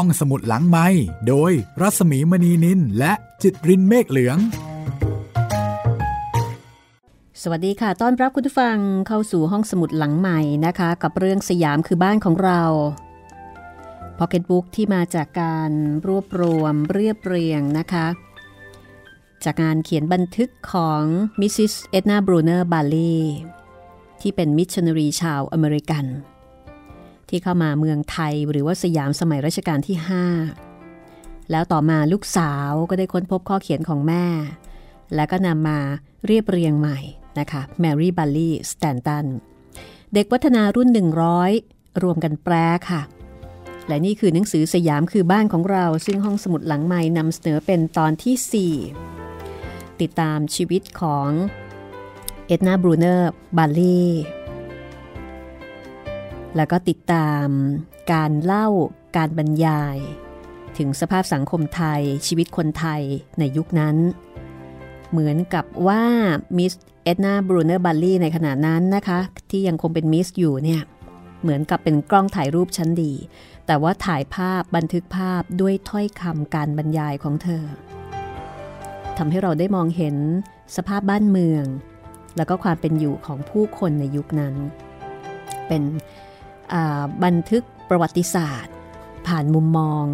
ห้องสมุดหลังใหม่โดยรัสมีมณีนินและจิตรินเมฆเหลือง สวัสดีค่ะ ต้อนรับคุณผู้ฟังเข้าสู่ห้องสมุดหลังใหม่นะคะ กับเรื่องสยามคือบ้านของเราพ็อกเก็ตบุ๊กที่มาจากการรวบรวมเรียบเรียงนะคะ จากงานเขียนบันทึกของมิสซิสเอ็ดนาบรูเนอร์บาลีที่เป็นมิชชันนารีชาวอเมริกัน ที่เข้ามาเมืองไทยหรือว่าสยามสมัยรัชกาลที่ 5 แล้วต่อมาลูกสาวก็ได้ค้นพบข้อเขียนของแม่ แล้วก็นำมาเรียบเรียงใหม่นะคะแมรี่บัลลี่สแตนตันเด็กวัฒนารุ่น 100 ร่วมกันแปลค่ะ และนี่คือหนังสือสยามคือบ้านของเรา ซึ่งห้องสมุดหลังใหม่นำเสนอเป็นตอนที่ 4 ติดตามชีวิตของเอ็ดนาบรูเนอร์บาลี แล้วก็ติดตามการเล่าการบรรยาย ถึงสภาพสังคมไทยชีวิตคนไทยในยุคนั้น เหมือนกับว่ามิสเอ็ดนาบรูเนอร์บัลลี่ในขณะนั้นนะคะ ที่ยังคงเป็นมิสอยู่เนี่ยเหมือนกับเป็นกล้องถ่ายรูปชั้นดี แต่ว่าถ่ายภาพบันทึกภาพด้วยถ้อยคำการบรรยายของเธอทำให้เราได้มองเห็นสภาพบ้านเมือง แล้วก็ความเป็นอยู่ของผู้คนในยุคนั้น เป็น บันทึกประวัติศาสตร์ ผ่านมุมมอง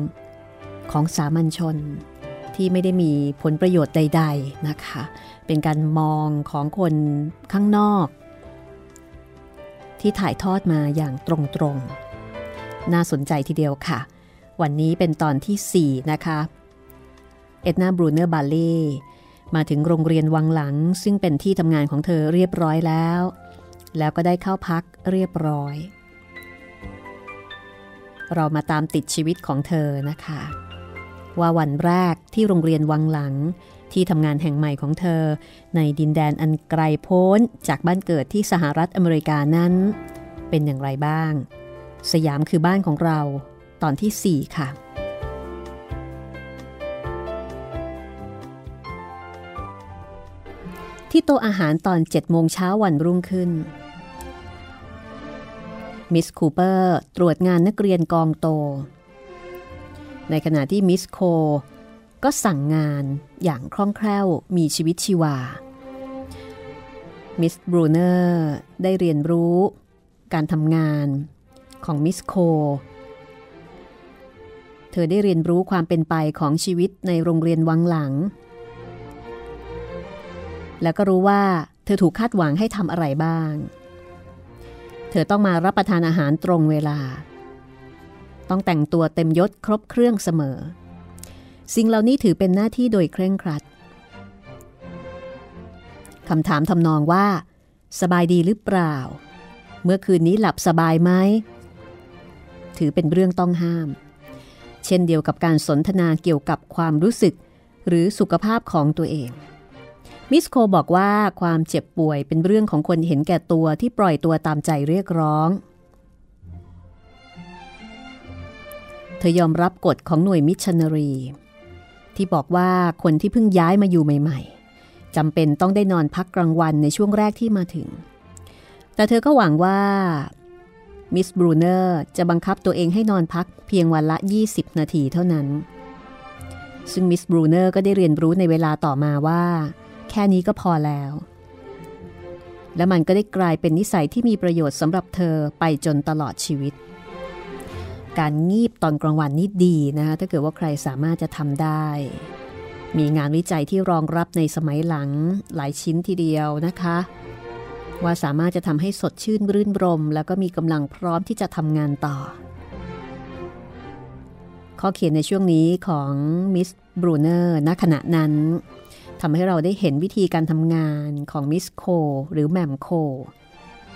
ของสามัญชนที่ไม่ได้มีผลประโยชน์ใด ๆนะคะ เป็นการมองของคนข้างนอก ที่ถ่ายทอดมาอย่างตรงๆ น่าสนใจทีเดียวค่ะ วันนี้เป็นตอนที่ 4 นะคะ เอ็ดนาบรูเนอร์บาเล่มาถึงโรงเรียนวังหลัง ซึ่งเป็นที่ทำงานของเธอเรียบร้อยแล้ว แล้วก็ได้เข้าพักเรียบร้อย เรามาตามติดชีวิตของเธอนะคะ ว่าวันแรกที่โรงเรียนวังหลังที่ทำงานแห่งใหม่ของเธอ ในดินแดนอันไกลโพ้นจากบ้านเกิดที่สหรัฐอเมริกานั้น เป็นอย่างไรบ้าง สยามคือบ้านของเราตอนที่ 4 ค่ะ ที่โต๊ะอาหารตอน7โมงเช้าวันรุ่งขึ้น มิสคูเปอร์ตรวจงานนักเรียนกองโต ในขณะที่มิสโคลก็สั่งงานอย่างคล่องแคล่วมีชีวิตชีวา มิสบรูเนอร์ได้เรียนรู้การทำงานของมิสโค เธอได้เรียนรู้ความเป็นไปของชีวิตในโรงเรียนวังหลัง แล้วก็รู้ว่าเธอถูกคาดหวังให้ทำอะไรบ้าง เธอต้องมารับประทานอาหารตรงเวลา ต้องแต่งตัวเต็มยศครบเครื่องเสมอ สิ่งเหล่านี้ถือเป็นหน้าที่โดยเคร่งครัดคำถามทำนองว่า สบายดีหรือเปล่า เมื่อคืนนี้หลับสบายไหม ถือเป็นเรื่องต้องห้าม เช่นเดียวกับการสนทนาเกี่ยวกับความรู้สึก หรือสุขภาพของตัวเอง มิสโคบอกว่าความเจ็บป่วยเป็นเรื่องของคนเห็นแก่ตัวที่ปล่อยตัวตามใจเรียกร้อง เธอยอมรับกฎของหน่วยมิชชันนารี ที่บอกว่าคนที่เพิ่งย้ายมาอยู่ใหม่ ๆจำเป็นต้องได้นอนพักกลางวันในช่วงแรกที่มาถึง แต่เธอก็หวังว่ามิสบรูเนอร์จะบังคับตัวเองให้นอนพักเพียงวันละ 20 นาทีเท่านั้น ซึ่งมิสบรูเนอร์ก็ได้เรียนรู้ในเวลาต่อมาว่า แค่นี้ก็พอแล้ว และมันก็ได้กลายเป็นนิสัยที่มีประโยชน์สำหรับเธอไปจนตลอดชีวิต การงีบตอนกลางวันนี่ดีนะคะถ้าเกิดว่าใครสามารถจะทำได้ มีงานวิจัยที่รองรับในสมัยหลังหลายชิ้นทีเดียวนะคะ ว่าสามารถจะทำให้สดชื่นรื่นรม แล้วก็มีกำลังพร้อมที่จะทำงานต่อข้อเขียนในช่วงนี้ของมิสบรูเนอร์ณขณะนั้น ทำให้เราได้เห็นวิธีการทำงานของมิสโคหรือแมมโค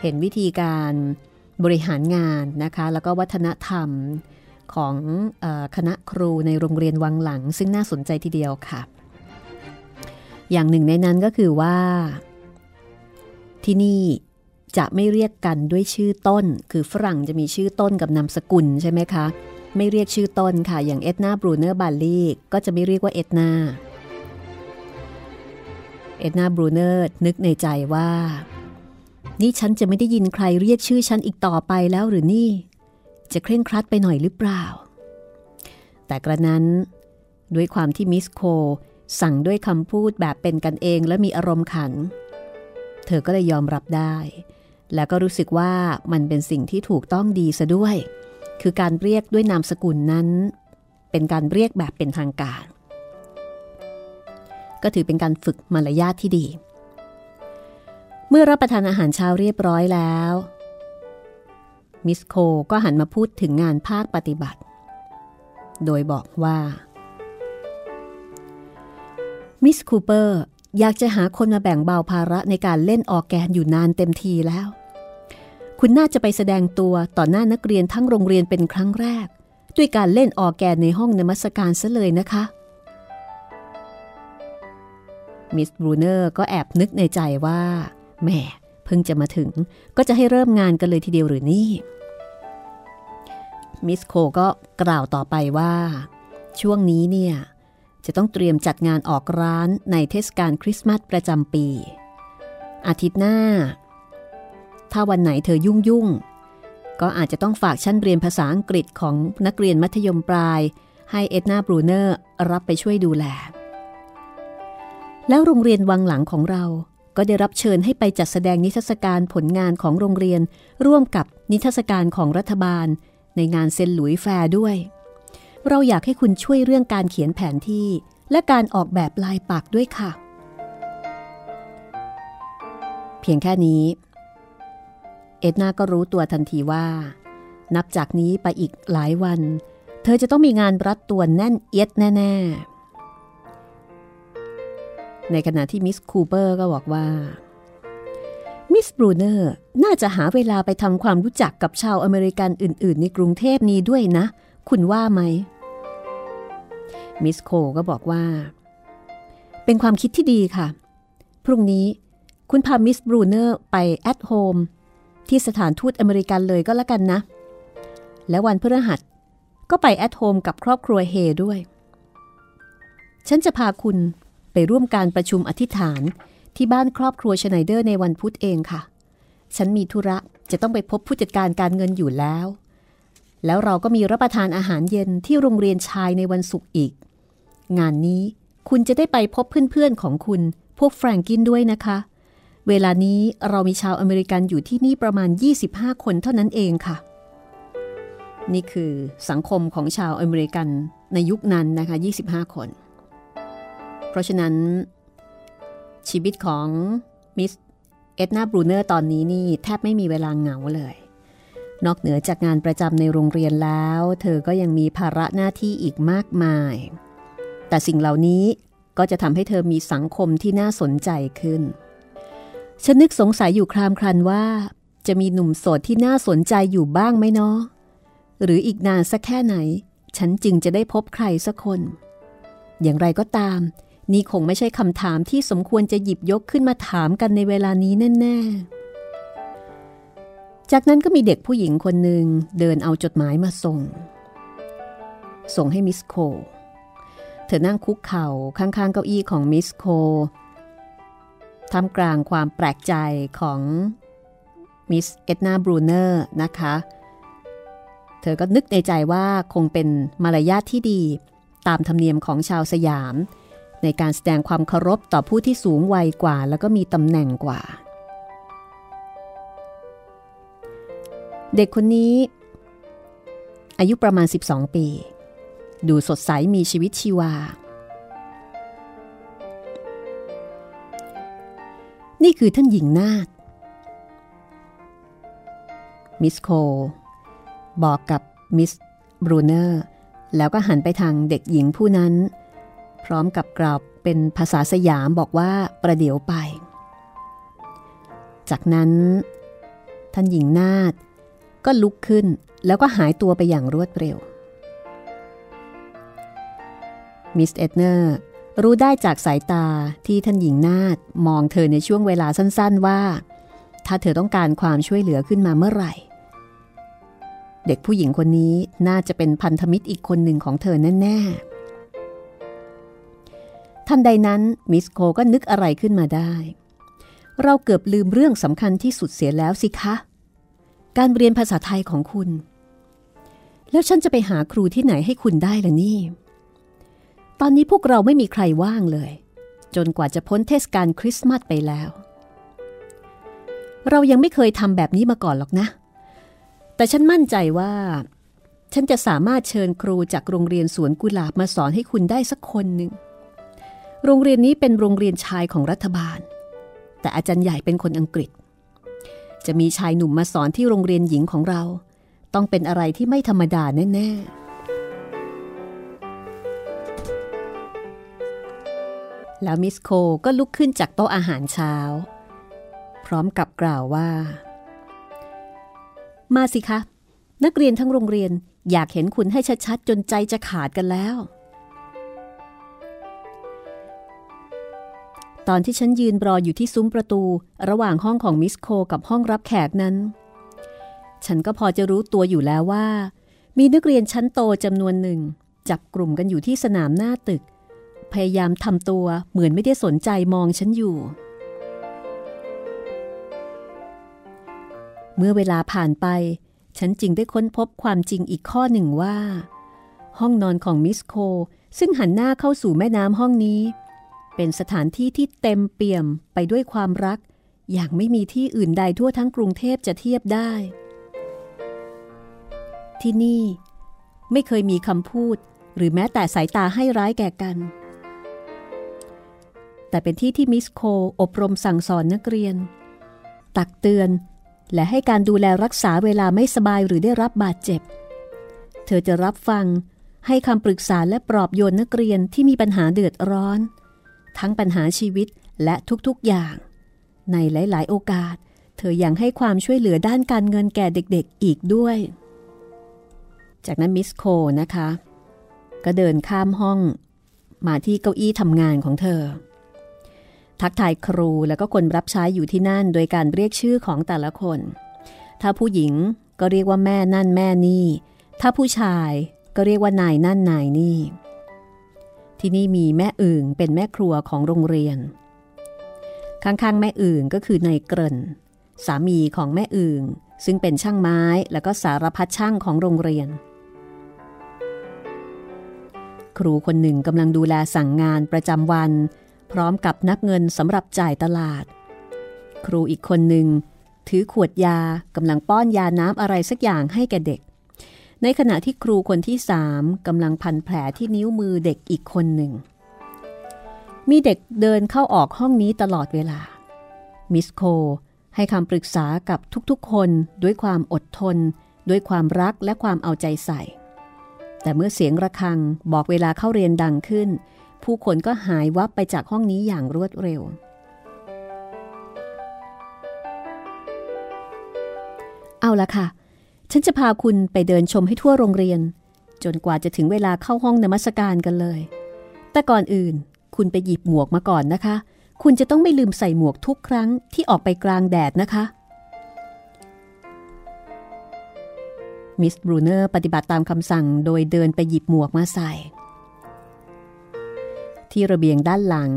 เห็นวิธีการบริหารงานนะคะ แล้วก็วัฒนธรรมของอคณะครูในโรงเรียนวังหลัง ซึ่งน่าสนใจทีเดียวค่ะ อย่างหนึ่งในนั้นก็คือว่า ที่นี่จะไม่เรียกกันด้วยชื่อต้น คือฝรั่งจะมีชื่อต้นกับนามสกุลใช่ไหมคะ ไม่เรียกชื่อต้นค่ะ อย่างเอ็ดนาบรูเนอร์บาลลีก็จะไม่เรียกว่าเอ็ดนา เอ็ดนาบรูเนอร์นึกในใจว่า นี่ฉันจะไม่ได้ยินใครเรียกชื่อฉันอีกต่อไปแล้วหรือนี่ จะเคร่งครัดไปหน่อยหรือเปล่า แต่กระนั้น ด้วยความที่มิสโค สั่งด้วยคำพูดแบบเป็นกันเองและมีอารมณ์ขัน เธอก็เลยยอมรับได้ แล้วก็รู้สึกว่ามันเป็นสิ่งที่ถูกต้องดีซะด้วย คือการเรียกด้วยนามสกุลนั้น เป็นการเรียกแบบเป็นทางการ ก็ถือเป็นการฝึกมารยาทที่ดี เมื่อรับประทานอาหารเช้าเรียบร้อยแล้ว มิสโคลก็หันมาพูดถึงงานภาคปฏิบัติ โดยบอกว่า มิสคูเปอร์อยากจะหาคนมาแบ่งเบาภาระในการเล่นออร์แกนอยู่นานเต็มทีแล้ว คุณน่าจะไปแสดงตัวต่อหน้านักเรียนทั้งโรงเรียนเป็นครั้งแรก ด้วยการเล่นออร์แกนในห้องนมัสการซะเลยนะคะ มิสบรูเนอร์ก็แอบนึกในใจว่าแหมเพิ่งจะมาถึงก็จะให้เริ่มงานกันเลยทีเดียวหรือนี่มิสโคก็กล่าวต่อไปว่า ช่วงนี้เนี่ย จะต้องเตรียมจัดงานออกร้านในเทศกาลคริสต์มาสประจำปี อาทิตย์หน้า ถ้าวันไหนเธอยุ่งยุ่งก็อาจจะต้องฝากชั้นเรียนภาษาอังกฤษของนักเรียนมัธยมปลาย ให้เอ็ดนาบรูเนอร์รับไปช่วยดูแล แล้วโรงเรียนวังหลังของเราก็ได้รับเชิญให้ไปจัดแสดงนิทรรศการผลงานของโรงเรียน ร่วมกับนิทรรศการของรัฐบาล ในงานเซนหลุยแฟร์ด้วย เราอยากให้คุณช่วยเรื่องการเขียนแผนที่ และการออกแบบลายปักด้วยค่ะ เพียงแค่นี้ เอ็ดนาก็รู้ตัวทันทีว่า นับจากนี้ไปอีกหลายวัน เธอจะต้องมีงานรัดตัวแน่นเอียดแน่ ๆ ในขณะที่มิสคูเปอร์ก็บอกว่ามิสบรูเนอร์น่าจะหาเวลาไปทำความรู้จักกับชาวอเมริกันอื่น ๆ ในกรุงเทพนี้ด้วยนะ คุณว่าไหมมิสโคลก็บอกว่า เป็นความคิดที่ดีค่ะ พรุ่งนี้คุณพามิสบรูเนอร์ไป at homeที่สถานทูตอเมริกันเลยก็แล้วกันนะ และวันพฤหัสก็ไป at home กับครอบครัวเฮด้วย ฉันจะพาคุณ ไปร่วมการประชุมอธิษฐานที่บ้านครอบครัวชไนเดอร์ในวันพุธเองค่ะ ฉันมีธุระจะต้องไปพบผู้จัดการการเงินอยู่แล้ว แล้วเราก็มีรับประทานอาหารเย็นที่โรงเรียนชายในวันศุกร์อีก งานนี้คุณจะได้ไปพบเพื่อนๆของคุณพวกแฟรงกินด้วยนะคะ เวลานี้เรามีชาวอเมริกันอยู่ที่นี่ประมาณ 25 คนเท่านั้นเองค่ะ นี่คือสังคมของชาวอเมริกันในยุคนั้นนะคะ 25 คน เพราะฉะนั้น ชีวิตของมิสเอ็ดนาบรูเนอร์ตอนนี้นี่แทบไม่มีเวลาเหงาเลย นอกเหนือจากงานประจำในโรงเรียนแล้ว เธอก็ยังมีภาระหน้าที่อีกมากมาย แต่สิ่งเหล่านี้ก็จะทำให้เธอมีสังคมที่น่าสนใจขึ้น ฉันนึกสงสัยอยู่ครามครันว่า จะมีหนุ่มโสดที่น่าสนใจอยู่บ้างไหมเนาะหรืออีกนานสักแค่ไหน ฉันจึงจะได้พบใครสักคน อย่างไรก็ตาม นี่คงไม่ใช่คำถามที่สมควรจะหยิบยกขึ้นมาถามกันในเวลานี้แน่ ๆ จากนั้นก็มีเด็กผู้หญิงคนหนึ่งเดินเอาจดหมายมาส่ง ส่งให้มิสโคล เธอนั่งคุกเข่าข้างๆเก้าอี้ของมิสโคลท่ามกลางความแปลกใจของมิสเอ็ดนาบรูเนอร์นะคะ เธอก็นึกในใจว่าคงเป็นมารยาทที่ดีตามธรรมเนียมของชาวสยาม ในการแสดงความเคารพต่อผู้ที่สูงวัยกว่า แล้วก็มีตำแหน่งกว่า เด็กคนนี้ อายุประมาณ 12 ปี ดูสดใสมีชีวิตชีวา นี่คือท่านหญิงนาฏมิสโคบอกกับมิสบรูเนอร์แล้วก็หันไปทางเด็กหญิงผู้นั้น พร้อมกับกล่าวเป็นภาษาสยามบอกว่าประเดี๋ยวไป จากนั้น ท่านหญิงนาฏก็ลุกขึ้นแล้วก็หายตัวไปอย่างรวดเร็ว มิสเอ็ดเนอร์รู้ได้จากสายตาที่ท่านหญิงนาฏมองเธอในช่วงเวลาสั้นๆว่า ถ้าเธอต้องการความช่วยเหลือขึ้นมาเมื่อไหร่ เด็กผู้หญิงคนนี้น่าจะเป็นพันธมิตรอีกคนหนึ่งของเธอแน่ๆ ทันใดนั้นมิสโคก็นึกอะไรขึ้นมาได้ เราเกือบลืมเรื่องสำคัญที่สุดเสียแล้วสิคะ การเรียนภาษาไทยของคุณ แล้วฉันจะไปหาครูที่ไหนให้คุณได้ล่ะนี่ ตอนนี้พวกเราไม่มีใครว่างเลย จนกว่าจะพ้นเทศกาลคริสต์มาสไปแล้ว เรายังไม่เคยทำแบบนี้มาก่อนหรอกนะ แต่ฉันมั่นใจว่าฉันจะสามารถเชิญครูจากโรงเรียนสวนกุหลาบมาสอนให้คุณได้สักคนหนึ่ง โรงเรียนนี้เป็นโรงเรียนชายของรัฐบาล แต่อาจารย์ใหญ่เป็นคนอังกฤษ จะมีชายหนุ่มมาสอนที่โรงเรียนหญิงของเรา ต้องเป็นอะไรที่ไม่ธรรมดาแน่ๆ แล้วมิสโคก็ลุกขึ้นจากโต๊ะอาหารเช้า พร้อมกับกล่าวว่า มาสิคะ นักเรียนทั้งโรงเรียนอยากเห็นคุณให้ชัดๆ จนใจจะขาดกันแล้ว ตอนที่ฉันยืนรออยู่ที่ซุ้มประตู ระหว่างห้องของมิสโคกับห้องรับแขกนั้น ฉันก็พอจะรู้ตัวอยู่แล้วว่า มีนักเรียนชั้นโตจำนวนหนึ่ง จับกลุ่มกันอยู่ที่สนามหน้าตึก พยายามทำตัวเหมือนไม่ได้สนใจมองฉันอยู่ เมื่อเวลาผ่านไป ฉันจึงได้ค้นพบความจริงอีกข้อหนึ่งว่า ห้องนอนของมิสโคซึ่งหันหน้าเข้าสู่แม่น้ำห้องนี้ เป็นสถานที่ที่เต็มเปี่ยมไปด้วยความรัก อย่างไม่มีที่อื่นใดทั่วทั้งกรุงเทพจะเทียบได้ ที่นี่ไม่เคยมีคำพูด หรือแม้แต่สายตาให้ร้ายแก่กัน แต่เป็นที่ที่มิสโคอบรมสั่งสอนนักเรียน ตักเตือน และให้การดูแลรักษาเวลาไม่สบายหรือได้รับบาดเจ็บ เธอจะรับฟังให้คำปรึกษาและปลอบโยนนักเรียนที่มีปัญหาเดือดร้อน ทั้งปัญหาชีวิตและทุกๆอย่าง ในหลายๆ โอกาส เธอยังให้ความช่วยเหลือด้านการเงินแก่เด็กๆอีกด้วย จากนั้นมิสโคนะคะ ก็เดินข้ามห้อง มาที่เก้าอี้ทำงานของเธอ ทักทายครูแล้วก็คนรับใช้อยู่ที่นั่น โดยการเรียกชื่อของแต่ละคน ถ้าผู้หญิงก็เรียกว่าแม่นั่นแม่นี่ ถ้าผู้ชายก็เรียกว่านายนั่นนายนี่ ที่นี่มีแม่อึ่งเป็นแม่ครัวของโรงเรียน ข้างๆ แม่อึ่งก็คือนายเกริ่น สามีของแม่อึ่งซึ่งเป็นช่างไม้แล้วก็สารพัดช่างของโรงเรียน ครูคนหนึ่งกำลังดูแลสั่งงานประจำวัน พร้อมกับนับเงินสำหรับจ่ายตลาด ครูอีกคนหนึ่งถือขวดยากำลังป้อนยาน้ำอะไรสักอย่างให้แก่เด็ก ในขณะที่ครูคนที่สามกำลังพันแผลที่นิ้วมือเด็กอีกคนหนึ่ง มีเด็กเดินเข้าออกห้องนี้ตลอดเวลา มิสโคให้คำปรึกษากับทุกๆคนด้วยความอดทน ด้วยความรักและความเอาใจใส่ แต่เมื่อเสียงระฆังบอกเวลาเข้าเรียนดังขึ้น ผู้คนก็หายวับไปจากห้องนี้อย่างรวดเร็ว เอาละค่ะ ฉันจะพาคุณไปเดินชมให้ทั่วโรงเรียน จนกว่าจะถึงเวลาเข้าห้องนมัสการกันเลย แต่ก่อนอื่น คุณไปหยิบหมวกมาก่อนนะคะ คุณจะต้องไม่ลืมใส่หมวกทุกครั้งที่ออกไปกลางแดดนะคะมิสบรูเนอร์ปฏิบัติตามคำสั่งโดยเดินไปหยิบหมวกมาใส่ ที่ระเบียงด้านหลัง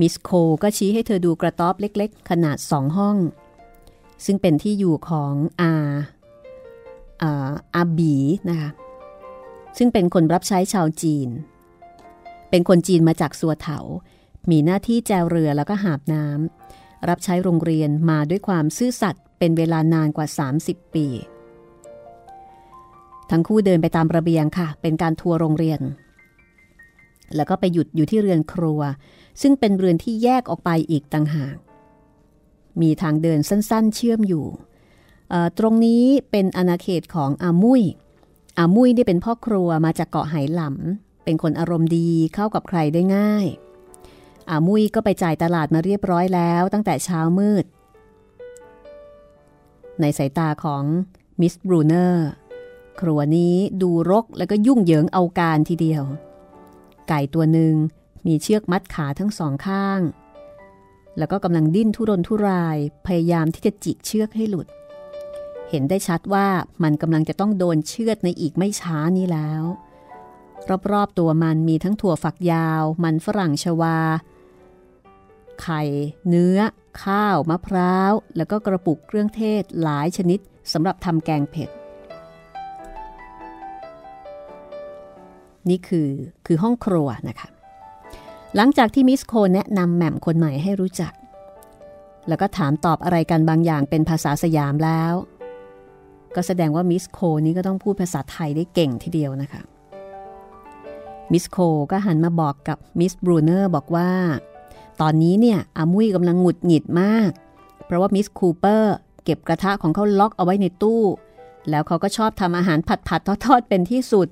มิสโคลก็ชี้ให้เธอดูกระต๊อบเล็กๆ ขนาดสองห้อง ซึ่งเป็นที่อยู่ของอา อาบีนะคะซึ่งเป็นคนรับใช้ชาวจีน เป็นคนจีนมาจากซัวเถา มีหน้าที่แจวเรือแล้วก็หาบน้ำรับใช้โรงเรียนมาด้วยความซื่อสัตย์เป็นเวลานานกว่า 30 ปี ทั้งคู่เดินไปตามระเบียงค่ะ เป็นการทัวร์โรงเรียน แล้วก็ไปหยุดอยู่ที่เรือนครัว ซึ่งเป็นเรือนที่แยกออกไปอีกต่างหาก มีทางเดินสั้นๆ เชื่อมอยู่ ตรงนี้เป็นอาณาเขตของอามุยอามุยนี่เป็นพ่อครัวมาจากเกาะไหหลำเป็นคนอารมณ์ดีเข้ากับใครได้ง่าย อามุยก็ไปจ่ายตลาดมาเรียบร้อยแล้วตั้งแต่เช้ามืด ในสายตาของมิสบรูเนอร์ครัวนี้ดูรกแล้วก็ยุ่งเหยิงเอาการทีเดียว ไก่ตัวหนึ่งมีเชือกมัดขาทั้งสองข้าง แล้วก็กำลังดิ้นทุรนทุรายพยายามที่จะจิกเชือกให้หลุด เห็นได้ชัดว่ามันกำลังจะต้องโดนเชือดในอีกไม่ช้านี้แล้ว รอบๆตัวมันมีทั้งถั่วฝักยาว มันฝรั่งชวา ไข่ เนื้อ ข้าว มะพร้าว แล้วก็กระปุกเครื่องเทศหลายชนิดสำหรับทำแกงเผ็ด นี่คือคือห้องครัวนะคะหลังจากที่มิสโคแนะนำแหม่มคนใหม่ให้รู้จัก แล้วก็ถามตอบอะไรกันบางอย่างเป็นภาษาสยามแล้ว ก็แสดงว่ามิสโคนี้ก็ต้องพูดภาษาไทยได้เก่งทีเดียวนะคะ มิสโคก็หันมาบอกกับมิสบรูเนอร์บอกว่า ตอนนี้เนี่ยอามุยกำลังหงุดหงิดมาก เพราะว่ามิสคูเปอร์เก็บกระทะของเขาล็อกเอาไว้ในตู้ แล้วเขาก็ชอบทำอาหารผัดผัดทอดๆเป็นที่สุด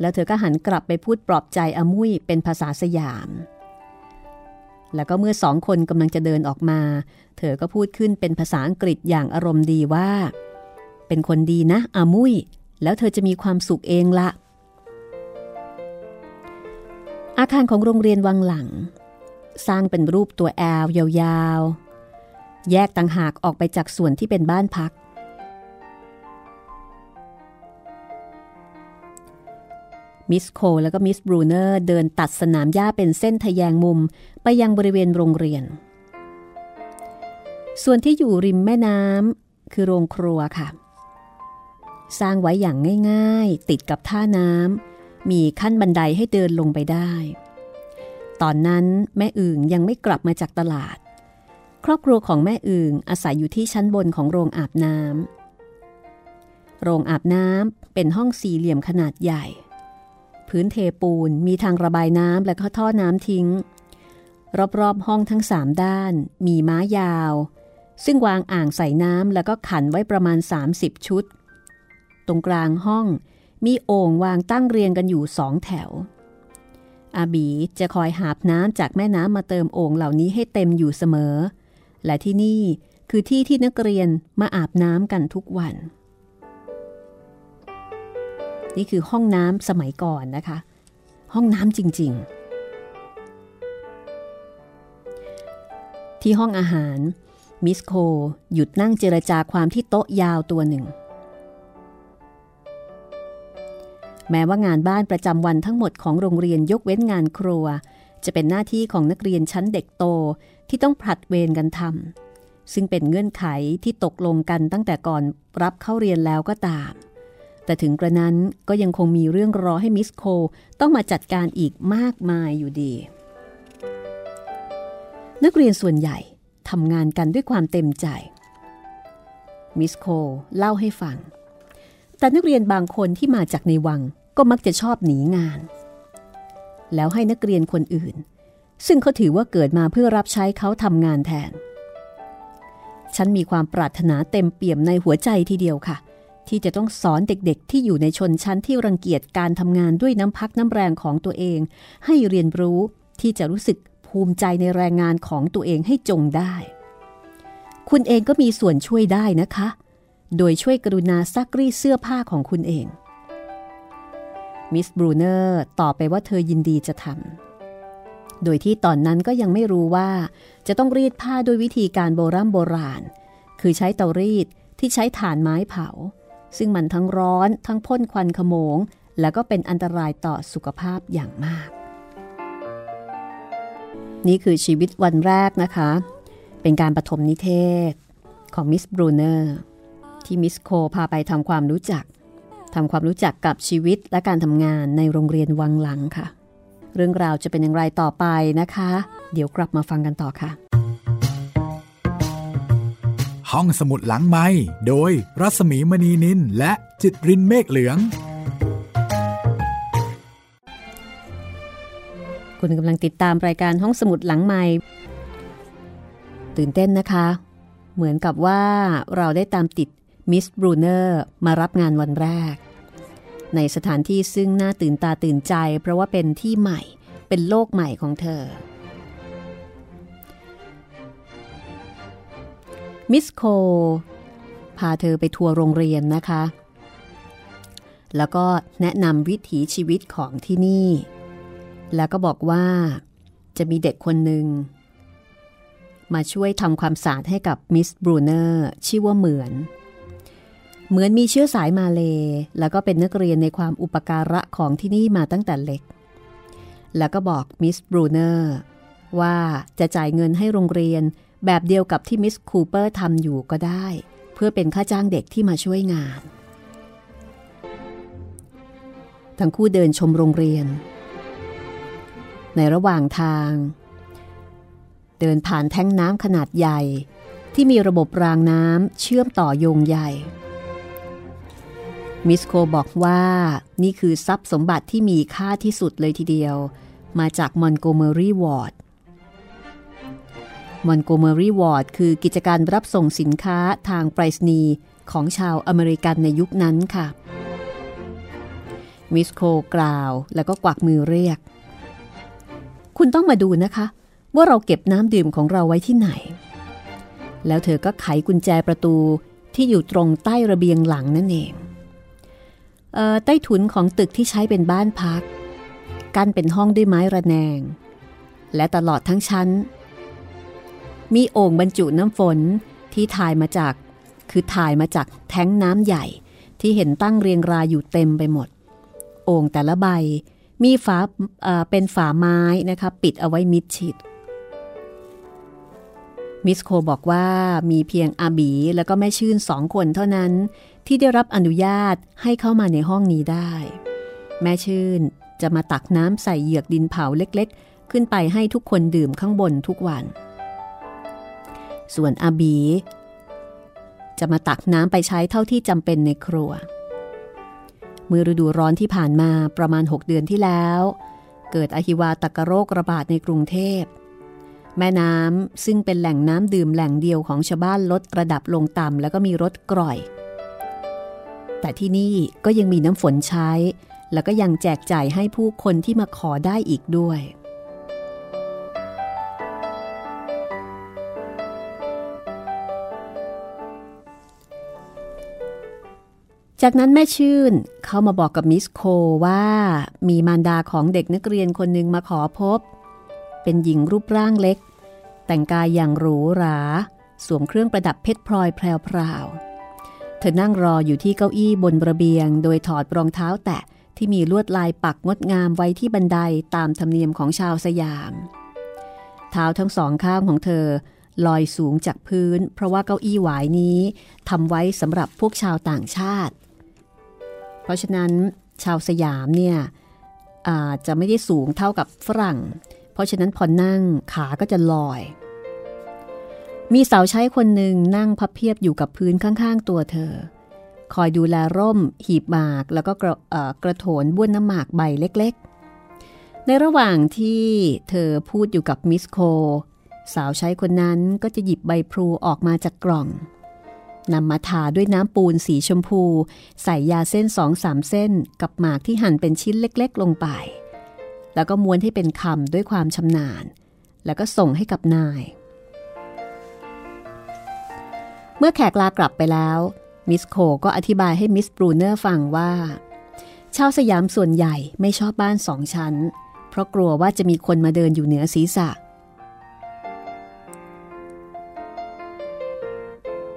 แล้วเธอก็หันกลับไปพูดปลอบใจอามุยเป็นภาษาสยาม แล้วก็เมื่อสองคนกำลังจะเดินออกมา เธอก็พูดขึ้นเป็นภาษาอังกฤษอย่างอารมณ์ดีว่า เป็นคนดีนะอามุยแล้วเธอจะมีความสุขเองละอาคารของโรงเรียนวังหลัง สร้างเป็นรูปตัวแอลยาวๆ แยกต่างหากออกไปจากส่วนที่เป็นบ้านพัก มิสโคแล้วก็มิสบรูเนอร์เดินตัดสนามหญ้าเป็นเส้นทะแยงมุมไปยังบริเวณโรงเรียน ส่วนที่อยู่ริมแม่น้ำคือโรงครัวค่ะ สร้างไว้อย่างง่ายๆ ติดกับท่าน้ำมีขั้นบันไดให้เดินลงไปได้ ตอนนั้นแม่อึ่งยังไม่กลับมาจากตลาด ครอบครัวของแม่อึ่งอาศัยอยู่ที่ชั้นบนของโรงอาบน้ำโรงอาบน้ำเป็นห้องสี่เหลี่ยมขนาดใหญ่ พื้นเทปูนมีทางระบายน้ำและก็ท่อน้ำทิ้ง รอบๆห้องทั้งสามด้าน มีม้ายาว ซึ่งวางอ่างใส่น้ำแล้วก็ขันไว้ประมาณ 30 ชุด ตรงกลางห้อง มีโอ่งวางตั้งเรียงกันอยู่สองแถว อาบีจะคอยหาบน้ำจากแม่น้ำมาเติมโอ่งเหล่านี้ให้เต็มอยู่เสมอ และที่นี่คือที่ที่นักเรียนมาอาบน้ำกันทุกวัน นี่คือห้องน้ำสมัยก่อนนะคะ ห้องน้ำจริง ๆ ที่ห้องอาหารมิสโคหยุดนั่งเจรจาความที่โต๊ะยาวตัวหนึ่ง แม้ว่างานบ้านประจำวันทั้งหมดของโรงเรียนยกเว้นงานครัว จะเป็นหน้าที่ของนักเรียนชั้นเด็กโตที่ต้องผลัดเวรกันทำซึ่งเป็นเงื่อนไขที่ตกลงกันตั้งแต่ก่อนรับเข้าเรียนแล้วก็ตาม แต่ถึงกระนั้นก็ยังคงมีเรื่องรอให้มิสโคต้องมาจัดการอีกมากมายอยู่ดี นักเรียนส่วนใหญ่ทำงานกันด้วยความเต็มใจ มิสโคเล่าให้ฟัง แต่นักเรียนบางคนที่มาจากในวังก็มักจะชอบหนีงาน แล้วให้นักเรียนคนอื่น ซึ่งเขาถือว่าเกิดมาเพื่อรับใช้เขาทำงานแทน ฉันมีความปรารถนาเต็มเปี่ยมในหัวใจทีเดียวค่ะ ที่จะต้องสอนเด็กๆ ที่อยู่ในชนชั้นที่รังเกียจการทำงานด้วยน้ำพักน้ำแรงของตัวเอง ให้เรียนรู้ที่จะรู้สึกภูมิใจในแรงงานของตัวเองให้จงได้ คุณเองก็มีส่วนช่วยได้นะคะ โดยช่วยกรุณาซักรีเสื้อผ้าของคุณเอง มิสบรูเนอร์ตอบไปว่าเธอยินดีจะทำ โดยที่ตอนนั้นก็ยังไม่รู้ว่า จะต้องรีดผ้าด้วยวิธีการโบรโบราณ คือใช้เตารีดที่ใช้ถ่านไม้เผา ซึ่งมันทั้งร้อนทั้งพ่นควันขโมง แล้วก็เป็นอันตรายต่อสุขภาพอย่างมาก นี่คือชีวิตวันแรกนะคะ เป็นการปฐมนิเทศของมิสบรูเนอร์ ที่มิสโคพาไปทำความรู้จักทำความรู้จักกับชีวิตและการทำงานในโรงเรียนวังหลังค่ะ เรื่องราวจะเป็นอย่างไรต่อไปนะคะ เดี๋ยวกลับมาฟังกันต่อค่ะ ห้องสมุดหลังไม้โดยรัสมีมณีนินและจิตรินเมฆเหลือง คุณกำลังติดตามรายการห้องสมุดหลังไม้ตื่นเต้นนะคะ เหมือนกับว่าเราได้ตามติด มิสบรูเนอร์มารับงานวันแรก ในสถานที่ซึ่งน่าตื่นตาตื่นใจ เพราะว่าเป็นที่ใหม่เป็นโลกใหม่ของเธอ มิสโค พาเธอไปทัวร์โรงเรียนนะคะ แล้วก็แนะนำวิถีชีวิตของที่นี่ แล้วก็บอกว่าจะมีเด็กคนหนึ่งมาช่วยทำความสะอาดให้กับมิสบรูเนอร์ชื่อว่าเหมือน เหมือนมีเชื้อสายมาเล แล้วก็เป็นนักเรียนในความอุปการะของที่นี่มาตั้งแต่เล็ก แล้วก็บอกมิสบรูเนอร์ว่าจะจ่ายเงินให้โรงเรียนแบบเดียวกับที่มิสคูเปอร์ทำอยู่ก็ได้ เพื่อเป็นค่าจ้างเด็กที่มาช่วยงาน ทั้งคู่เดินชมโรงเรียน ในระหว่างทาง เดินผ่านแท้งน้ำขนาดใหญ่ ที่มีระบบรางน้ำเชื่อมต่อโยงใหญ่ มิสโคบอกว่านี่คือทรัพย์สมบัติที่มีค่าที่สุดเลยทีเดียว มาจากมอนโกเมอรี่วอร์ดมอนโกเมอรี่วอร์ดคือกิจการรับส่งสินค้าทางไปรษณีย์ของชาวอเมริกันในยุคนั้นค่ะ มิสโคกล่าวแล้วก็กวักมือเรียก คุณต้องมาดูนะคะ ว่าเราเก็บน้ำดื่มของเราไว้ที่ไหน แล้วเธอก็ไขกุญแจประตูที่อยู่ตรงใต้ระเบียงหลังนั่นเอง ใต้ถุนของตึกที่ใช้เป็นบ้านพัก กั้นเป็นห้องด้วยไม้ระแนง และตลอดทั้งชั้น มีโอ่งบรรจุน้ำฝนที่ถ่ายมาจาก คือถ่ายมาจากแท้งน้ำใหญ่ที่เห็นตั้งเรียงรายอยู่เต็มไปหมด โอ่งแต่ละใบมีฝาเอ่อเป็นฝาไม้นะคะ ปิดเอาไว้มิดชิด มิสโคบอกว่ามีเพียงอาบีแล้วก็แม่ชื่นสองคนเท่านั้นที่ได้รับอนุญาตให้เข้ามาในห้องนี้ได้ แม่ชื่นจะมาตักน้ำใส่เหยือกดินเผาเล็กๆ ขึ้นไปให้ทุกคนดื่มข้างบนทุกวัน ส่วนอาบี จะมาตักน้ำไปใช้เท่าที่จำเป็นในครัว เมื่อฤดูร้อนที่ผ่านมาประมาณ 6 เดือนที่แล้ว เกิดอหิวาตกโรคระบาดในกรุงเทพ แม่น้ำซึ่งเป็นแหล่งน้ำดื่มแหล่งเดียวของชาวบ้านลดระดับลงต่ำแล้วก็มีรถกร่อย แต่ที่นี่ก็ยังมีน้ำฝนใช้ แล้วก็ยังแจกจ่ายให้ผู้คนที่มาขอได้อีกด้วย จากนั้นแม่ชื่นเข้ามาบอกกับมิสโคว่า มีมารดาของเด็กนักเรียนคนหนึ่งมาขอพบ เป็นหญิงรูปร่างเล็ก แต่งกายอย่างหรูหรา สวมเครื่องประดับเพชรพลอยแพรวๆเธอนั่งรออยู่ที่เก้าอี้บนระเบียง โดยถอดรองเท้าแตะที่มีลวดลายปักงดงามไว้ที่บันไดตามธรรมเนียมของชาวสยาม เท้าทั้งสองข้างของเธอลอยสูงจากพื้น เพราะว่าเก้าอี้หวายนี้ทำไว้สำหรับพวกชาวต่างชาติ เพราะฉะนั้นชาวสยามเนี่ยอาจจะไม่ได้สูงเท่ากับฝรั่ง เพราะฉะนั้นพอนั่งขาก็จะลอย มีสาวใช้คนหนึ่งนั่งพับเพียบอยู่กับพื้นข้างๆ ตัวเธอ คอยดูแลร่ม หีบหมากแล้วก็กระกระโถนบ้วนน้ำหมากใบเล็กๆ ในระหว่างที่เธอพูดอยู่กับมิสโค สาวใช้คนนั้นก็จะหยิบใบพลูออกมาจากกล่องนำมาทาด้วยน้ำปูนสีชมพู ใส่ยาเส้นสองสามเส้นกับหมากที่หั่นเป็นชิ้นเล็ก ๆ ลงไป แล้วก็ม้วนให้เป็นคำด้วยความชำนาญ แล้วก็ส่งให้กับนาย เมื่อแขกลากลับไปแล้ว มิสโคก็อธิบายให้มิสบรูเนอร์ฟังว่า ชาวสยามส่วนใหญ่ไม่ชอบบ้านสองชั้น เพราะกลัวว่าจะมีคนมาเดินอยู่เหนือศีรษะ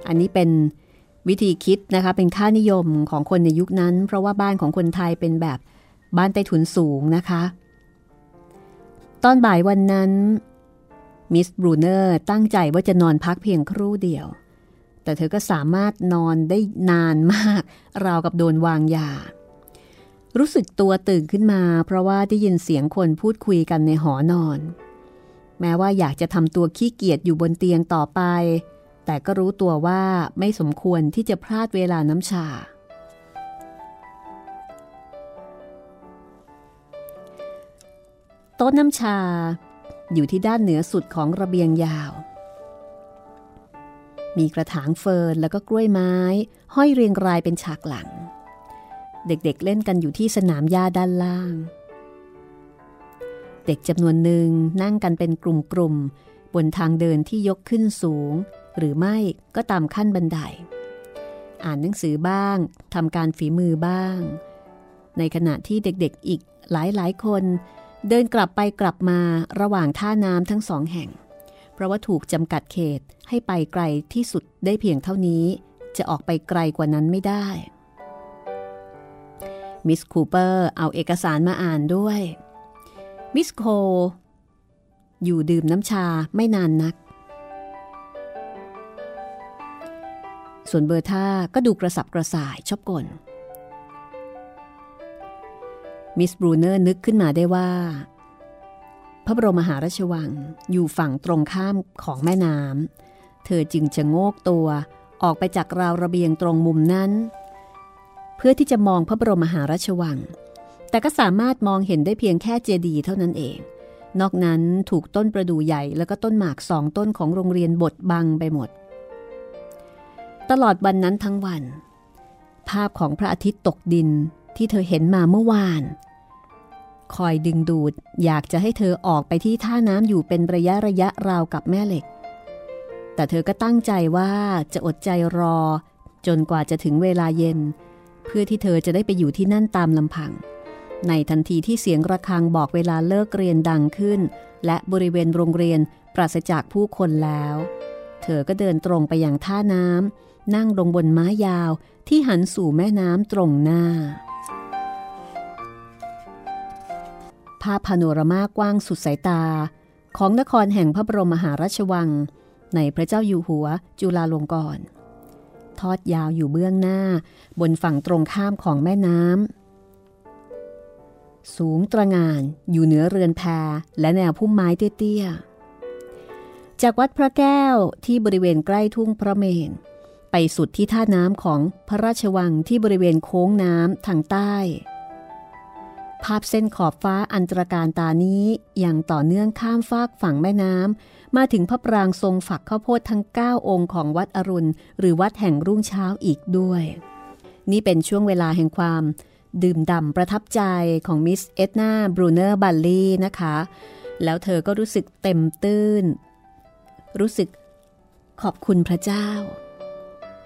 อันนี้เป็นวิธีคิดนะคะเป็นค่านิยมของคนในยุคนั้น เพราะว่าบ้านของคนไทยเป็นแบบบ้านใต้ถุนสูงนะคะ ตอนบ่ายวันนั้น มิสบรูเนอร์ตั้งใจว่าจะนอนพักเพียงครู่เดียว แต่เธอก็สามารถนอนได้นานมาก ราวกับโดนวางยา รู้สึกตัวตื่นขึ้นมา เพราะว่าได้ยินเสียงคนพูดคุยกันในหอนอน แม้ว่าอยากจะทำตัวขี้เกียจอยู่บนเตียงต่อไป แต่ก็รู้ตัวว่าไม่สมควรที่จะพลาดเวลาน้ำชา โต๊ะน้ำชาอยู่ที่ด้านเหนือสุดของระเบียงยาว มีกระถางเฟิร์นแล้วก็กล้วยไม้ ห้อยเรียงรายเป็นฉากหลัง เด็กๆเเล่นกันอยู่ที่สนามหญ้าด้านล่าง เด็กจำนวนหนึ่งนั่งกันเป็นกลุ่มๆบนทางเดินที่ยกขึ้นสูง หรือไม่ก็ตามขั้นบันได อ่านหนังสือบ้างทำการฝีมือบ้าง ในขณะที่เด็กๆอีกหลายๆคน เดินกลับไปกลับมาระหว่างท่าน้ำทั้งสองแห่ง เพราะว่าถูกจำกัดเขตให้ไปไกลที่สุดได้เพียงเท่านี้ จะออกไปไกลกว่านั้นไม่ได้ มิสคูเปอร์เอาเอกสารมาอ่านด้วย มิสโค อยู่ดื่มน้ำชาไม่นานนัก ส่วนเบอร์ท่าก็ดูกระสับกระส่ายชอบกล มิสบรูเนอร์นึกขึ้นมาได้ว่า พระบรมมหาราชวังอยู่ฝั่งตรงข้ามของแม่น้ำเธอจึงชะโงกตัวออกไปจากราวระเบียงตรงมุมนั้น เพื่อที่จะมองพระบรมมหาราชวัง แต่ก็สามารถมองเห็นได้เพียงแค่เจดีย์เท่านั้นเอง นอกนั้นถูกต้นประดู่ใหญ่แล้วก็ต้นหมากสองต้นของโรงเรียนบดบังไปหมด ตลอดวันนั้นทั้งวัน ภาพของพระอาทิตย์ตกดินที่เธอเห็นมาเมื่อวาน คอยดึงดูดอยากจะให้เธอออกไปที่ท่าน้ำอยู่เป็นระยะระยะราวกับแม่เหล็ก แต่เธอก็ตั้งใจว่าจะอดใจรอ จนกว่าจะถึงเวลาเย็น เพื่อที่เธอจะได้ไปอยู่ที่นั่นตามลำพัง ในทันทีที่เสียงระฆังบอกเวลาเลิกเรียนดังขึ้น และบริเวณโรงเรียนปราศจากผู้คนแล้ว เธอก็เดินตรงไปยังท่าน้ำนั่งลงบนม้ายาวที่หันสู่แม่น้ำตรงหน้าาพพาโนรามากว้างสุดสายตา ของนครแห่งพระบรมมหาราชวัง ในพระเจ้าอยู่หัวจุฬาลงกรณ์ทอดยาวอยู่เบื้องหน้าบนฝั่งตรงข้ามของแม่น้ำสูงตระงานอยู่เหนือเรือนแพและแนวพุ่มไม้เตี้ยๆ จากวัดพระแก้วที่บริเวณใกล้ทุ่งพระเมน ไปสุดที่ท่าน้ำของพระราชวังที่บริเวณโค้งน้ำทางใต้ ภาพเส้นขอบฟ้าอันตระการตานี้อย่างต่อเนื่องข้ามฟากฝั่งแม่น้ำมาถึงพระปรางค์ทรงฝักข้าวโพดทั้ง 9 องค์ของวัดอรุณ หรือวัดแห่งรุ่งเช้าอีกด้วย นี่เป็นช่วงเวลาแห่งความ ดื่มด่ำประทับใจของมิสเอ็ดนาบรูเนอร์บัลลี่นะคะ แล้วเธอก็รู้สึกเต็มตื้น รู้สึกขอบคุณพระเจ้า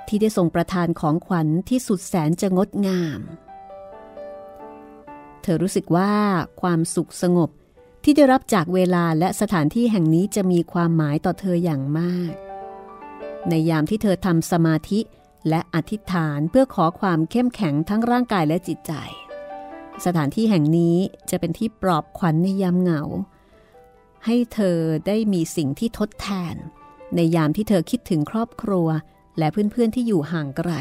ที่ได้ทรงประทานของขวัญที่สุดแสนจะงดงาม เธอรู้สึกว่าความสุขสงบที่ได้รับจากเวลาและสถานที่แห่งนี้จะมีความหมายต่อเธออย่างมาก ในยามที่เธอทำสมาธิและอธิษฐานเพื่อขอความเข้มแข็งทั้งร่างกายและจิตใจ สถานที่แห่งนี้จะเป็นที่ปลอบขวัญในยามเหงา ให้เธอได้มีสิ่งที่ทดแทน ในยามที่เธอคิดถึงครอบครัว และเพื่อนๆที่อยู่ห่างไกล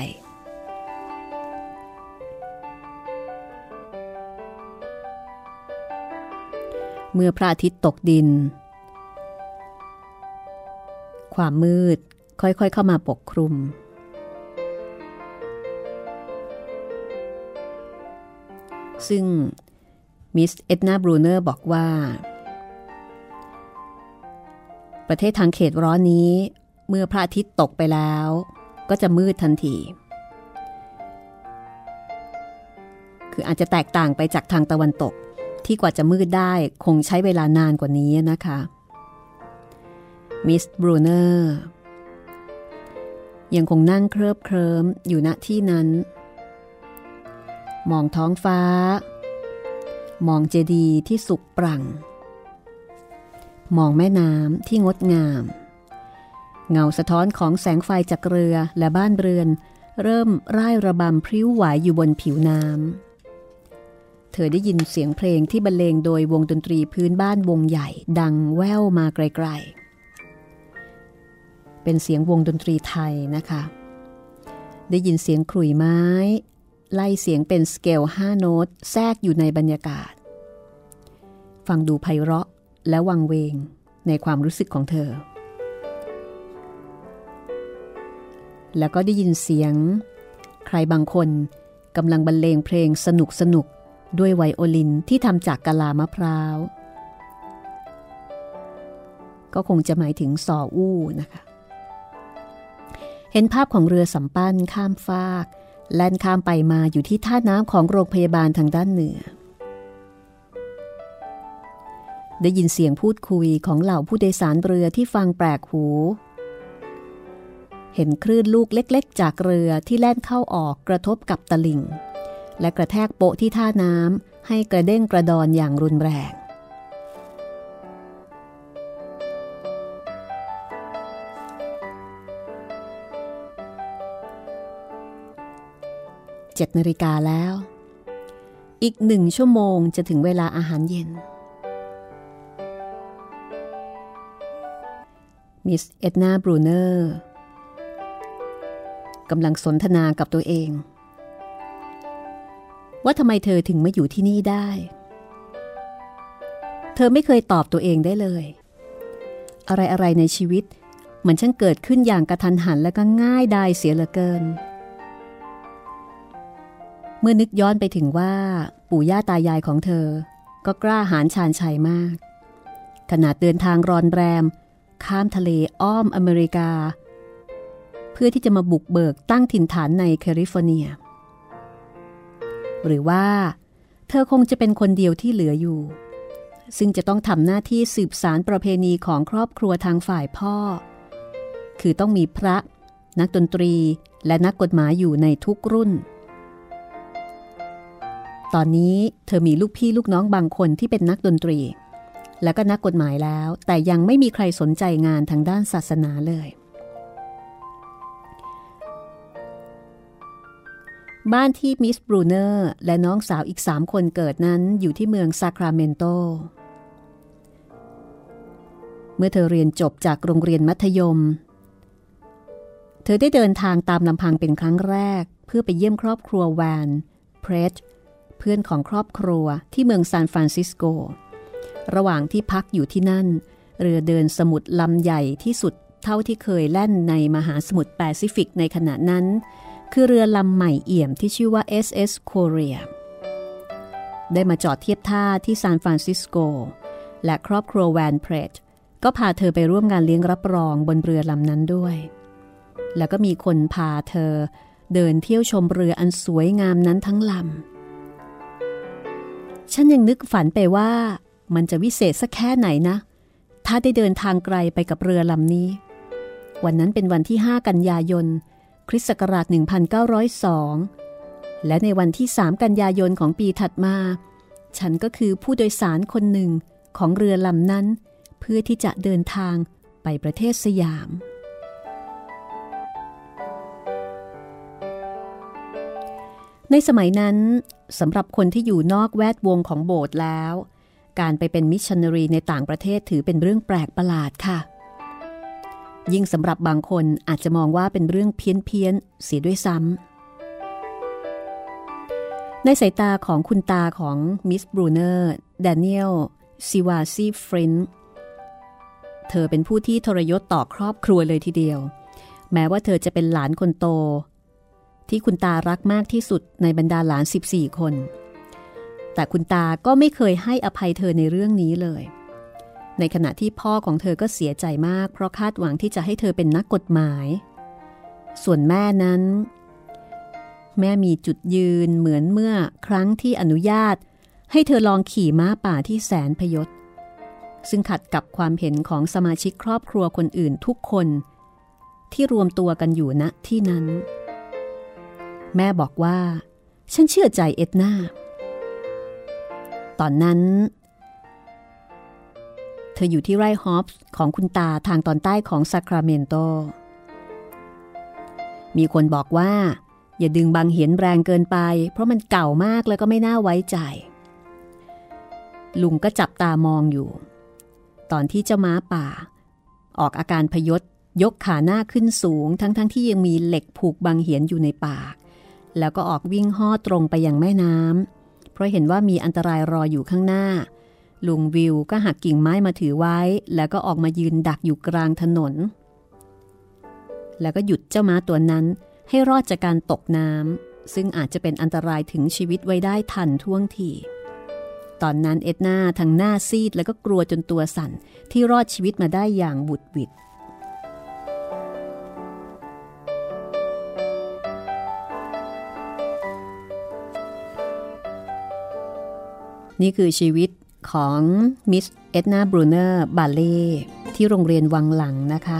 เมื่อพระอาทิตย์ตกดิน ความมืดค่อยๆเข้ามาปกคลุม ซึ่งมิสเอ็ดนาบรูเนอร์บอกว่า ประเทศทางเขตร้อนนี้ เมื่อพระอาทิตย์ตกไปแล้ว ก็จะมืดทันที คืออาจจะแตกต่างไปจากทางตะวันตก ที่กว่าจะมืดได้คงใช้เวลานานกว่านี้นะคะ มิสบรูเนอร์ยังคงนั่งเคลิบเคลิมอยู่ณที่นั้น มองท้องฟ้า มองเจดีย์ที่สุกปรังมองแม่น้ำที่งดงาม เงาสะท้อนของแสงไฟจากเรือและบ้านเรือน เริ่มร่ายระบำพริ้วไหวอยู่บนผิวน้ำ เธอได้ยินเสียงเพลงที่บรรเลงโดยวงดนตรีพื้นบ้านวงใหญ่ ดังแว่วมาไกลๆ เป็นเสียงวงดนตรีไทยนะคะ ได้ยินเสียงขลุ่ยไม้ ไล่เสียงเป็นสเกลห้าโน้ตแทรกอยู่ในบรรยากาศ ฟังดูไพเราะและวังเวงในความรู้สึกของเธอ แล้วก็ได้ยินเสียง ใครบางคนกำลังบรรเลงเพลงสนุกสนุก ด้วยไวโอลินที่ทำจากกะลามะพร้าว ก็คงจะหมายถึงสออู้นะคะ เห็นภาพของเรือสำปั้นข้ามฟาก แล่นข้ามไปมาอยู่ที่ท่าน้ำของโรงพยาบาลทางด้านเหนือ ได้ยินเสียงพูดคุยของเหล่าผู้โดยสารเรือที่ฟังแปลกหูเห็นคลื่นลูกเล็ก ๆ จากเรือที่แล่นเข้าออกกระทบกับตลิ่ง และกระแทกโปะที่ท่าน้ำให้กระเด้งกระดอนอย่างรุนแรง เจ็ดนาฬิกาแล้ว อีกหนึ่งชั่วโมงจะถึงเวลาอาหารเย็น มิสเอ็ดนาบรูเนอร์กำลังสนทนากับตัวเอง ว่าทำไมเธอถึงมาอยู่ที่นี่ได้ เธอไม่เคยตอบตัวเองได้เลย อะไรอะไรในชีวิต มันช่างเกิดขึ้นอย่างกระทันหันและก็ง่ายดายเสียเหลือเกิน เมื่อนึกย้อนไปถึงว่าปู่ย่าตายายของเธอ ก็กล้าหาญชาญชัยมาก ขนาดเดินทางรอนแรม ข้ามทะเลอ้อมอเมริกา เพื่อที่จะมาบุกเบิกตั้งถิ่นฐานในแคลิฟอร์เนีย หรือว่า เธอคงจะเป็นคนเดียวที่เหลืออยู่ ซึ่งจะต้องทำหน้าที่สืบสานประเพณีของครอบครัวทางฝ่ายพ่อ คือต้องมีพระ นักดนตรีและนักกฎหมายอยู่ในทุกรุ่น ตอนนี้เธอมีลูกพี่ลูกน้องบางคนที่เป็นนักดนตรี และก็นักกฎหมายแล้ว แต่ยังไม่มีใครสนใจงานทางด้านศาสนาเลย บ้านที่มิสบรูเนอร์และน้องสาวอีกสามคนเกิดนั้นอยู่ที่เมืองซาคราเมนโต เมื่อเธอเรียนจบจากโรงเรียนมัธยม เธอได้เดินทางตามลำพังเป็นครั้งแรก เพื่อไปเยี่ยมครอบครัวแวนเพรสเพื่อนของครอบครัวที่เมืองซานฟรานซิสโก ระหว่างที่พักอยู่ที่นั่น เรือเดินสมุทรลำใหญ่ที่สุดเท่าที่เคยแล่นในมหาสมุทรแปซิฟิกในขณะนั้น คือเรือลำใหม่เอี่ยมที่ชื่อว่า SS Korea ได้มาจอดเทียบท่าที่ซานฟรานซิสโก และครอบครัวแวนเพรสก็พาเธอไปร่วมงานเลี้ยงรับรองบนเรือลำนั้นด้วย แล้วก็มีคนพาเธอเดินเที่ยวชมเรืออันสวยงามนั้นทั้งลำ ฉันยังนึกฝันไปว่ามันจะวิเศษสักแค่ไหนนะ ถ้าได้เดินทางไกลไปกับเรือลำนี้ วันนั้นเป็นวันที่ 5 กันยายน คริสต์ศักราช 1902 และในวันที่ 3 กันยายนของปีถัดมา ฉันก็คือผู้โดยสารคนหนึ่งของเรือลำนั้น เพื่อที่จะเดินทางไปประเทศสยาม ในสมัยนั้นสำหรับคนที่อยู่นอกแวดวงของโบสถ์แล้ว การไปเป็นมิชชันนารีในต่างประเทศถือเป็นเรื่องแปลกประหลาดค่ะ ยิ่งสำหรับบางคนอาจจะมองว่าเป็นเรื่องเพี้ยนเพียนเสียด้วยซ้ำ ในสายตาของคุณตาของมิสบรูเนอร์แดเนียลซิวาซีฟรินเธอเป็นผู้ที่ทรยศต่อครอบครัวเลยทีเดียว แม้ว่าเธอจะเป็นหลานคนโต ที่คุณตารักมากที่สุดในบรรดาหลาน 14 คน แต่คุณตาก็ไม่เคยให้อภัยเธอในเรื่องนี้เลย ในขณะที่พ่อของเธอก็เสียใจมาก เพราะคาดหวังที่จะให้เธอเป็นนักกฎหมาย ส่วนแม่นั้น แม่มีจุดยืนเหมือนเมื่อครั้งที่อนุญาต ให้เธอลองขี่ม้าป่าที่แสนพยศ ซึ่งขัดกับความเห็นของสมาชิกครอบครัวคนอื่นทุกคน ที่รวมตัวกันอยู่ณที่นั้น แม่บอกว่า ฉันเชื่อใจเอ็ดนาตอนนั้น ธออยู่ที่ไร่ฮอปส์ของคุณตาทางตอนใต้ของซาคราเมนโต มีคนบอกว่า อย่าดึงบางเหียนแรงเกินไป เพราะมันเก่ามากแล้วก็ไม่น่าไว้ใจ ลุงก็จับตามองอยู่ ตอนที่เจ้าม้าป่า ออกอาการพยศยกขาหน้าขึ้นสูง ทั้งๆทที่ยังมีเหล็กผูกบางเหียนอยู่ในปาก แล้วก็ออกวิ่งห่อตรงไปยังแม่น้ำเพราะเห็นว่ามีอันตรายรออยู่ข้างหน้า ลุงวิวก็หักกิ่งไม้มาถือไว้ แล้วก็ออกมายืนดักอยู่กลางถนน แล้วก็หยุดเจ้าม้าตัวนั้นให้รอดจากการตกน้ำซึ่งอาจจะเป็นอันตรายถึงชีวิตไว้ได้ทันท่วงทีตอนนั้นเอ็ดนาทั้งหน้าซีดแล้วก็กลัวจนตัวสั่นที่รอดชีวิตมาได้อย่างบุดวิดนี่คือชีวิต ของมิสเอ็ดนาบรูเนอร์บาเล่ที่โรงเรียนวังหลังนะคะ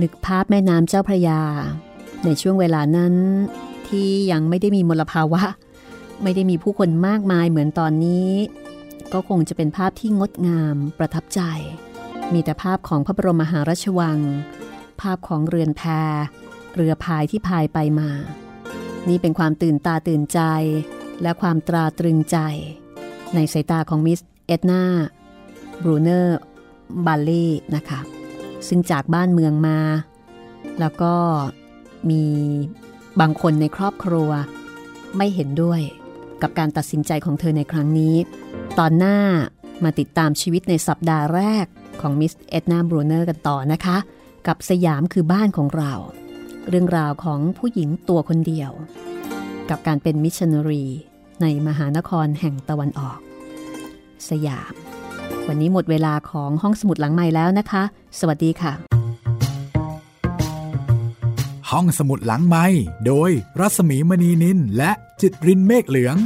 นึกภาพแม่น้ำเจ้าพระยา ในช่วงเวลานั้นที่ยังไม่ได้มีมลภาวะ ไม่ได้มีผู้คนมากมายเหมือนตอนนี้ ก็คงจะเป็นภาพที่งดงามประทับใจ มีแต่ภาพของพระบรมมหาราชวัง ภาพของเรือนแพเรือพายที่พายไปมา นี่เป็นความตื่นตาตื่นใจและความตราตรึงใจ ในสายตาของมิส เอ็ดนาบรูเนอร์บัลลี่นะคะซึ่งจากบ้านเมืองมา แล้วก็มีบางคนในครอบครัว ไม่เห็นด้วยกับการตัดสินใจของเธอในครั้งนี้ ตอนหน้ามาติดตามชีวิตในสัปดาห์แรกของมิสเอ็ดนาบรูเนอร์กันต่อนะคะ กับสยามคือบ้านของเรา เรื่องราวของผู้หญิงตัวคนเดียว กับการเป็นมิชชันนารีในมหานครแห่งตะวันออก สยาม วันนี้หมดเวลาของห้องสมุดหลังใหม่แล้วนะคะ สวัสดีค่ะ ห้องสมุดหลังใหม่โดยรัสมีมณีนินและจิตรินเมฆเหลือง